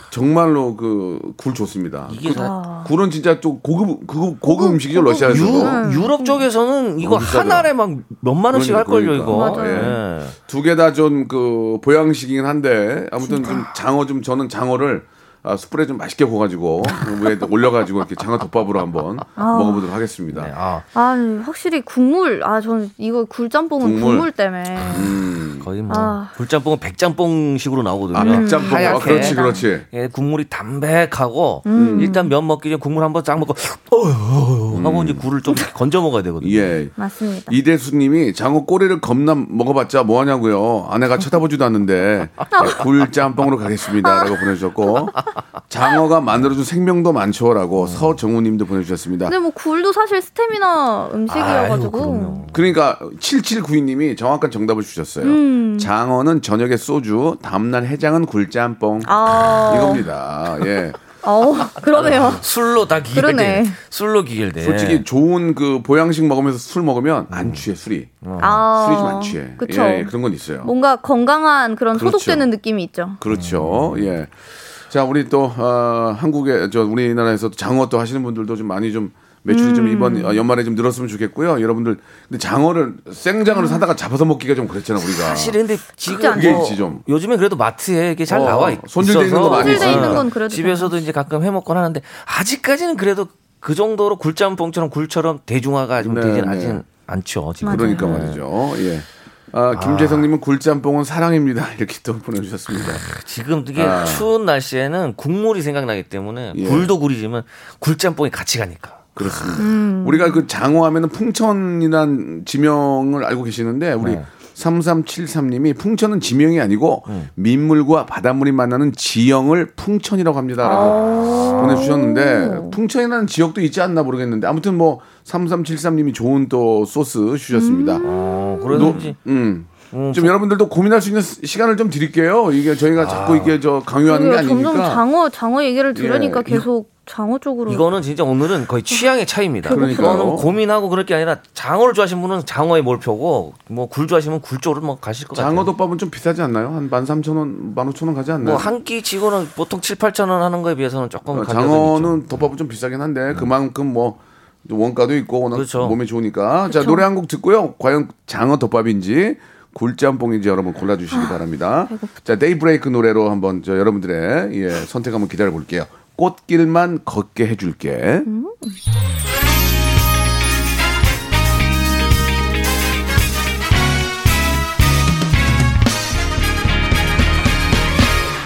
정말로 그 굴 좋습니다. 이게 그 사- 굴은 진짜 좀 고급 고급 고급 음식이죠 러시아에서. 유, 유럽 쪽에서는 이거. 한 알에 막 몇만 원씩 그러니까, 할걸요 이거. 그러니까. 예. 두 개 다 좀 그 보양식이긴 한데 아무튼 좀 장어 좀 저는 장어를 아, 숯불에 좀 맛있게 구워가지고 그 위에 올려가지고 이렇게 장어 덮밥으로 한번 먹어보도록 하겠습니다. 네, 아, 아, 확실히 국물. 아, 저는 이거 굴짬뽕은 국물. 국물, 때문에. 음. 거의 뭐 아. 불짬뽕은 백짬뽕식으로 나오거든요. 아 백짬뽕. 아, 하얗게. 그렇지 그렇지. 예, 국물이 담백하고 음. 일단 면 먹기 전에 국물 한번 쫙 먹고 어, 하고 이제 굴을 좀 건져 먹어야 되거든요. 예. 맞습니다. 이대수님이 장어 꼬리를 겁나 먹어봤자 뭐 하냐고요. 아내가 쳐다보지도 않는데 굴짬뽕으로 가겠습니다라고 보내주셨고 장어가 만들어준 생명도 많죠라고 서정우님도 보내주셨습니다. 근데 뭐 굴도 사실 스테미나 음식이어가지고. 그러니까 7792님이 정확한 정답을 주셨어요. 음. 장어는 저녁에 소주, 다음날 해장은 굴짬뽕 아, 이겁니다. 예. 어, 그러네요. 술로 다 기결돼. 술로 기결돼. 솔직히 좋은 그 보양식 먹으면서 술 먹으면 안 취해 술이 아, 술이 좀 안 취해. 그쵸. 예, 예, 그런 건 있어요. 뭔가 건강한 그런 그렇죠. 소독되는 느낌이 있죠. 그렇죠. 예. 자, 우리 또 어, 한국에 저 우리나라에서도 장어 또 하시는 분들도 좀 많이 좀 매출이 좀 이번 어, 연말에 좀 늘었으면 좋겠고요. 여러분들 근데 장어를 생장어를 사다가 잡아서 먹기가 좀 그렇잖아 우리가. 사실 근데 지금 그게 뭐 있지, 좀. 요즘에 그래도 마트에 이게 잘 어, 나와 있, 손질돼 있는 거 많이 있으니까. 건 그래도 집에서도 이제 가끔 해 먹곤 하는데 아직까지는 그래도 그 정도로 굴짬뽕처럼 굴처럼 대중화가 좀 네, 되진 네. 아직 않죠. 지금. 그러니까 말이죠. 예. 아, 김재성님은 굴짬뽕은 사랑입니다. 이렇게 또 보내주셨습니다. 지금 이게 아. 추운 날씨에는 국물이 생각나기 때문에 예. 굴도 굴이지만 굴짬뽕이 같이 가니까. 그렇습니다. 음. 우리가 그 장어하면은 풍천이란 지명을 알고 계시는데 우리 네. 3373님이 풍천은 지명이 아니고 음. 민물과 바닷물이 만나는 지형을 풍천이라고 합니다라고 보내주셨는데 풍천이라는 지역도 있지 않나 모르겠는데 아무튼 뭐 3373님이 좋은 또 소스 주셨습니다. 어, 노- 그러든지 음. 음, 좀 여러분들도 고민할 수 있는 시- 시간을 좀 드릴게요. 이게 저희가 자꾸 이게 저 강요하는 게 그리고 점점 아니니까. 장어 장어 얘기를 들으니까 예, 계속 장어 쪽으로 이거는 진짜 오늘은 거의 취향의 차이입니다. 그러니까요. 이거는 고민하고 그럴 게 아니라 장어를 좋아하시는 분은 장어에 몰표고 뭐 굴 좋아하시면 굴 쪽으로 뭐 가실 것 같아요. 장어덮밥은 좀 비싸지 않나요? 한 13,000원, 15,000원 가지 않나요? 뭐 한 끼 치고는 보통 7, 8천 원 하는 거에 비해서는 조금 어. 음. 장어는 덮밥은 좀 비싸긴 한데 그만큼 뭐 원가도 있고 워낙 그렇죠. 몸에 좋으니까 자 노래 한 곡 듣고요 과연 장어 덮밥인지 굴짬뽕인지 여러분 골라주시기 아, 바랍니다 자 데이브레이크 노래로 한번 저 여러분들의 예, 선택 한번 기다려 볼게요 꽃길만 걷게 해줄게.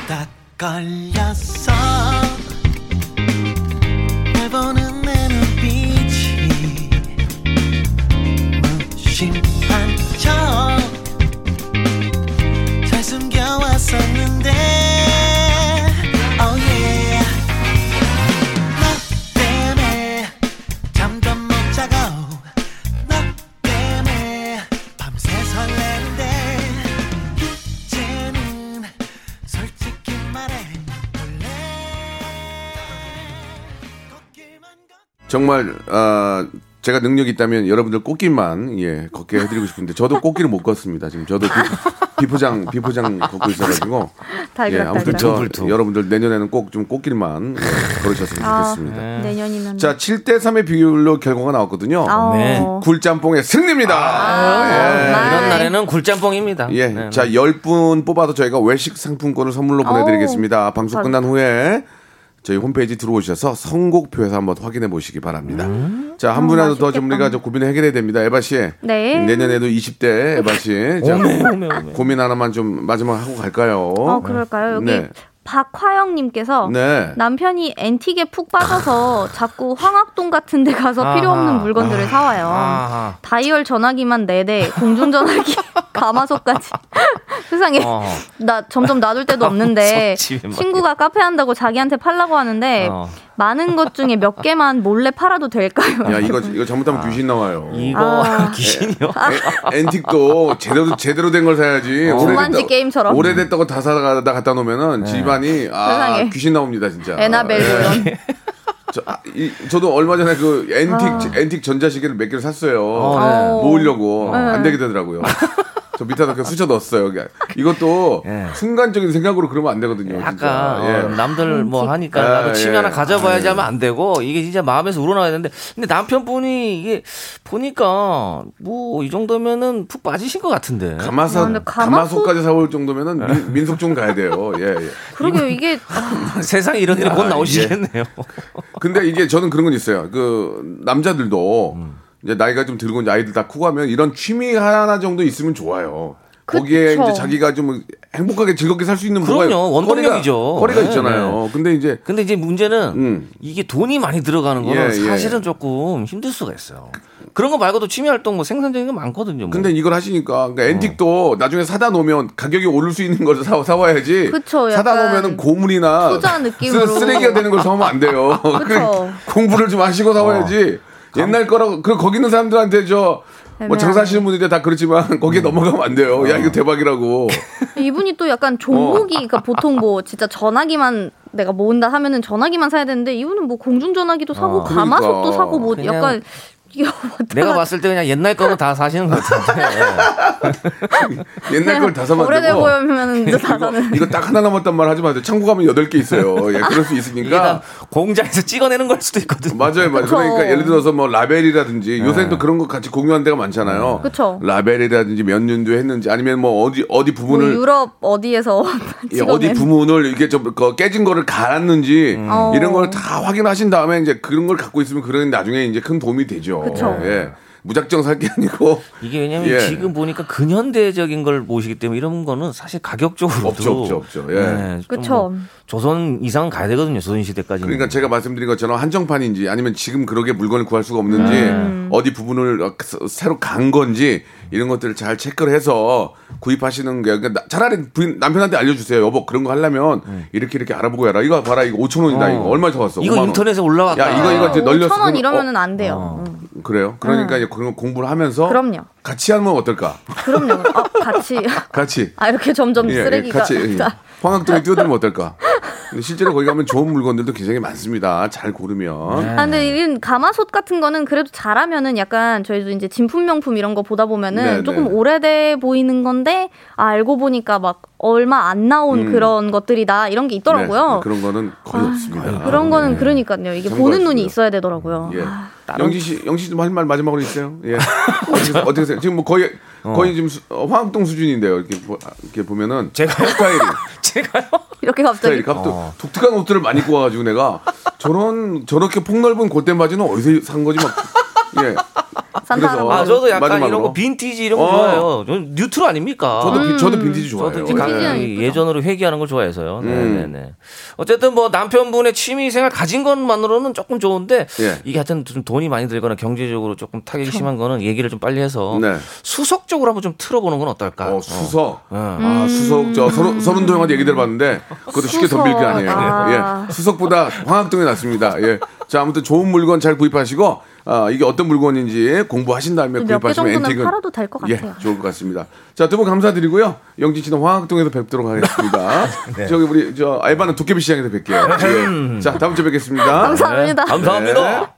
딱 걸렸어. 날 보는 내 눈빛이 무심한 척잘 숨겨왔었는데 정말 아 제가 능력이 있다면 여러분들 꽃길만 예 걷게 해드리고 싶은데 저도 꽃길을 못 걷습니다 지금 저도 비, 포장 비포장 걷고 있어가지고 예 아무튼. 저. 여러분들 내년에는 꼭 좀 꽃길만 예, 걸으셨으면 아, 좋겠습니다. 내년이면 자, 7대 3의 비율로 결과가 나왔거든요. 아, 네. 굴짬뽕의 승리입니다. 아, 이런 네. 날에는 굴짬뽕입니다. 예. 네, 자, 10분 뽑아도 저희가 외식 상품권을 선물로 보내드리겠습니다. 방송 끝난 후에 저희 홈페이지 들어오셔서 선곡표에서 한번 확인해 보시기 바랍니다. 자, 한 어, 분이라도 더좀 맛있겠다. 우리가 좀 고민을 해결해야 됩니다. 에바 씨. 네. 내년에도 20대 에바 씨. 자, 오메, 오메, 오메. 고민 하나만 좀 마지막 하고 갈까요? 어, 그럴까요? 여기 네. 박화영님께서 네. 남편이 앤틱에 푹 빠져서 자꾸 황학동 같은 데 가서 필요 없는. 물건들을 사와요. 아하. 다이얼 전화기만 4대, 공중전화기, 가마솥까지. 세상에. 어. 나 점점 놔둘 데도 없는데 친구가 카페 한다고 자기한테 팔라고 하는데 어. 많은 것 중에 몇 개만 몰래 팔아도 될까요? 야, 이거, 이거 잘못하면 귀신 나와요. 이거 아. 귀신이요? 에, antique도 제대로 제대로 된 걸 사야지. 주만지 오래됐다- 게임처럼. 오래됐다고 다 사다 갖다 놓으면은 집안이 아 세상에. 귀신 나옵니다 진짜. 에나벨 뭐 예. 이런. 저, 아, 이, 저도 얼마 전에 그 antique antique 전자시계를 몇 개를 샀어요. 어, 네. 모으려고 네. 안 되게 되더라고요. 저 밑에다 그냥 수저 넣었어요. 그냥. 이것도 예. 순간적인 생각으로 그러면 안 되거든요. 진짜. 약간 예. 어, 남들 뭐 하니까 예, 나도 취미 예. 하나 가져봐야지 하면 안 되고 이게 진짜 마음에서 우러나야 되는데 근데 남편분이 이게 보니까 뭐 이 정도면은 푹 빠지신 것 같은데 가마솥 아, 가마솥- 가마솥 까지 사올 정도면은 민, 민속촌 가야 돼요. 예, 예. 그러게요, 이게. 아, 세상에 이런 일이 곧 야, 나오시겠네요. 근데 이게 저는 그런 건 있어요. 그 남자들도 음. 이제 나이가 좀 들고 이제 아이들 다 크고 하면 이런 취미 하나 정도 있으면 좋아요. 거기에 그쵸. 이제 자기가 좀 행복하게 즐겁게 살 수 있는 그럼요. 원동력이죠. 거리가, 거리가 네, 있잖아요. 근데 이제 근데 이제 문제는 음. 이게 돈이 많이 들어가는 거는 예, 예. 사실은 조금 힘들 수가 있어요. 그런 거 말고도 취미 활동 뭐 생산적인 거 많거든요. 뭐. 근데 이걸 하시니까 그러니까 앤틱도 나중에 사다 놓으면 가격이 오를 수 있는 걸 사, 사와야지. 그쵸, 사다 약간 놓으면은 고물이나 투자 느낌으로. 쓰- 쓰레기가 되는 걸 사오면 안 돼요. 그 공부를 좀 하시고 사와야지. 옛날 거라고 그 거기 있는 사람들한테 저 뭐. 장사하시는 분들이 다 그렇지만 거기에 넘어가면 안 돼요. 야 이거 대박이라고. 이분이 또 약간 종목이 그러니까 보통 뭐 진짜 전화기만 내가 모은다 하면은 전화기만 사야 되는데 이분은 뭐 공중 전화기도 사고 어. 가마솥도 그러니까. 사고 뭐 약간 내가 봤을 때 그냥 옛날 거는 다 사시는 것 같은데. 옛날 걸 다 사면 안 오래돼 되고. 보이면은 이제 다 이거, 사는. 이거 딱 하나 남았단 말 하지 마세요. 창고 가면 여덟 개 있어요. 예, 그럴 수 있으니까. 다 공장에서 찍어내는 걸 수도 있거든요. 맞아요, 맞아요. 그쵸. 그러니까 예를 들어서 뭐 라벨이라든지 요새는 또 그런 거 같이 공유하는 데가 많잖아요. 그쵸. 라벨이라든지 몇 년도 했는지 아니면 뭐 어디 어디 뭐 부분을 유럽 어디에서 예, 어디. 부분을 이렇게 좀그 깨진 거를 갈았는지 어. 이런 걸 다 확인하신 다음에 이제 그런 걸 갖고 있으면 그런 나중에 이제 큰 도움이 되죠. 그쵸. 예. 무작정 살 게 아니고 이게 왜냐면 예. 지금 보니까 근현대적인 걸 모시기 때문에 이런 거는 사실 가격적으로도 없죠, 없죠, 없죠. 예. 좀 그쵸. 뭐 조선 이상 가야 되거든요. 조선 시대까지. 그러니까 제가 말씀드린 것처럼 한정판인지 아니면 지금 그렇게 물건을 구할 수가 없는지 음. 어디 부분을 어, 새- 새로 간 건지 이런 것들을 잘 체크를 해서 구입하시는 게 그러니까 나- 차라리 부인, 남편한테 알려주세요. 여보 그런 거 하려면 이렇게 이렇게 알아보고 해라. 이거 봐라 이거 5천 원이다 이거 얼마 더 왔어? 이거 5만 원. 인터넷에 올라왔다. 야 이거 이거 이제 널렸어. 5천 원 이러면은 어, 안 돼요. 음. 그래요. 그러니까 이제 그런 거 공부를 하면서 그럼요. 같이 하면 어떨까? 그럼요. 아, 같이. 같이 아 이렇게 점점 예, 예, 쓰레기가. 같이 예. 다- 황학동에 뛰어들면 어떨까? 근데 실제로 거기 가면 좋은 물건들도 굉장히 많습니다. 잘 고르면. 아, 근데 이런 가마솥 같은 거는 그래도 잘하면은 약간 저희도 이제 진품 명품 이런 거 보다 보면은 네, 조금 네. 오래돼 보이는 건데 아, 알고 보니까 막 얼마 안 나온 그런 것들이다 이런 게 있더라고요. 음. 네, 그런 거는 거의 없습니다. 그런 거는 네. 그러니까요. 이게. 보는 눈이 있어야 되더라고요. 예. 아, 영지 씨, 영지 씨도 할 말 마지막으로 있어요? 예. 어떻게, 어떻게? 지금 뭐 거의 거의 지금 수- 어, 화학동 수준인데요. 이렇게 보, 이렇게 보면은 제가요? 스타일이 제가요? 이렇게 갑자기 스타일이 갑자기 독특한 옷들을 많이 입고 와가지고 내가 저런 저렇게 폭넓은 골대 바지는 어디서 산 거지 막 예. 할아버지. 아 저도 약간 마지막으로. 이런 거 빈티지 이런 거 어. 좋아해요. 저는 뉴트로 아닙니까? 저도 비- 저도 빈티지 좋아해요. 저도 이 이쁘죠. 예전으로 회귀하는 걸 좋아해서요. 음. 네네네. 어쨌든 뭐 남편분의 취미 생활 가진 것만으로는 조금 좋은데 예. 이게 하여튼 좀 돈이 많이 들거나 경제적으로 조금 타격이 심한 거는 얘기를 좀 빨리 해서 네. 수석 적으로 한번 좀 틀어보는 건 어떨까? 어, 수석. 어. 아, 수석, 저, 서른, 서른도 형한테 얘기 들어봤는데, 그것도 쉽게 수석. 덤빌 게 아니에요. 아. 예. 수석보다 황학동이 낫습니다. 예. 자, 아무튼 좋은 물건 잘 구입하시고, 아, 이게 어떤 물건인지 공부하신 다음에 구입하시면 엔틱은. 팔아도 될것 예, 같아요. 좋을 것 같습니다. 자, 두 분 감사드리고요. 영진 씨는 황학동에서 뵙도록 하겠습니다. 저기 우리, 저, 알바는 도깨비 시장에서 뵐게요. 예. 자, 다음 주에 뵙겠습니다. 감사합니다. 네. 감사합니다.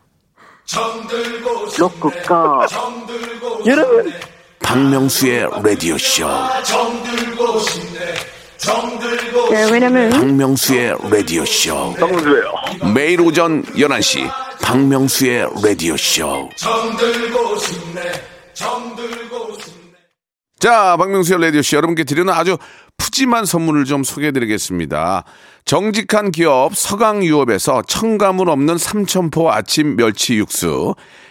로쿠가 여러분 박명수의 라디오 쇼. 네, 왜냐면 박명수의 라디오 쇼. 박명수예요. 매일 오전 11시 박명수의 라디오 쇼. 자, 박명수의 라디오 씨 여러분께 드리는 아주 푸짐한 선물을 좀 소개해드리겠습니다. 정직한 기업 서강유업에서 첨가물 없는 삼천포 아침 멸치 육수,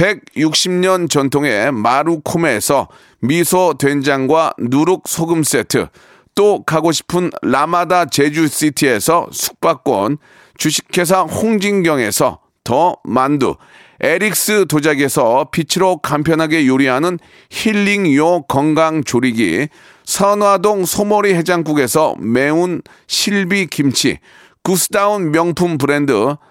160년 전통의 마루코메에서 미소 된장과 누룩 소금 세트, 또 가고 싶은 라마다 제주시티에서 숙박권, 주식회사 홍진경에서 더 만두, 에릭스 도자기에서 빛으로 간편하게 요리하는 힐링요 건강조리기, 선화동 소머리 해장국에서 매운 실비 김치, 구스다운 명품 브랜드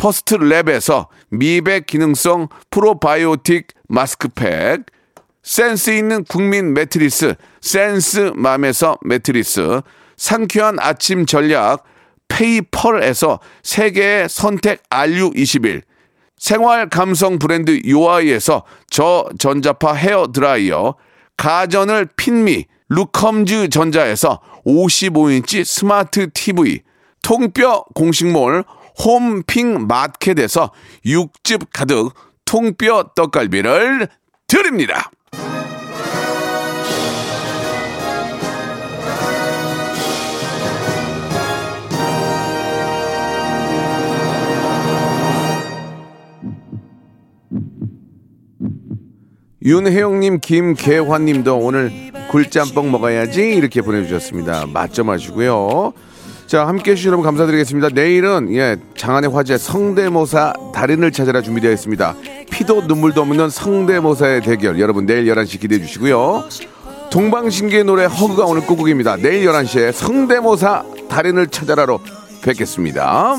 퍼스트 랩에서 미백 기능성 프로바이오틱 마스크팩, 센스 있는 국민 매트리스 센스맘에서 매트리스 상쾌한 아침 전략 페이펄에서 세계의 선택 RU21 생활 감성 브랜드 요아이에서 저전자파 헤어 드라이어 가전을 핀미 루컴즈 전자에서 55인치 스마트 TV 통뼈 공식몰 홈핑 마켓에서 육즙 가득 통뼈 떡갈비를 드립니다. 윤혜영님, 김계환님도 오늘 굴짬뽕 먹어야지 이렇게 보내주셨습니다. 맛점 하시고요. 자, 함께 해주신 여러분 감사드리겠습니다. 내일은, 예, 장안의 화제 성대모사 달인을 찾아라 준비되어 있습니다. 피도 눈물도 없는 성대모사의 대결. 여러분 내일 11시 기대해 주시고요. 동방신기의 노래 허그가 오늘 끝곡입니다. 내일 11시에 성대모사 달인을 찾아라로 뵙겠습니다.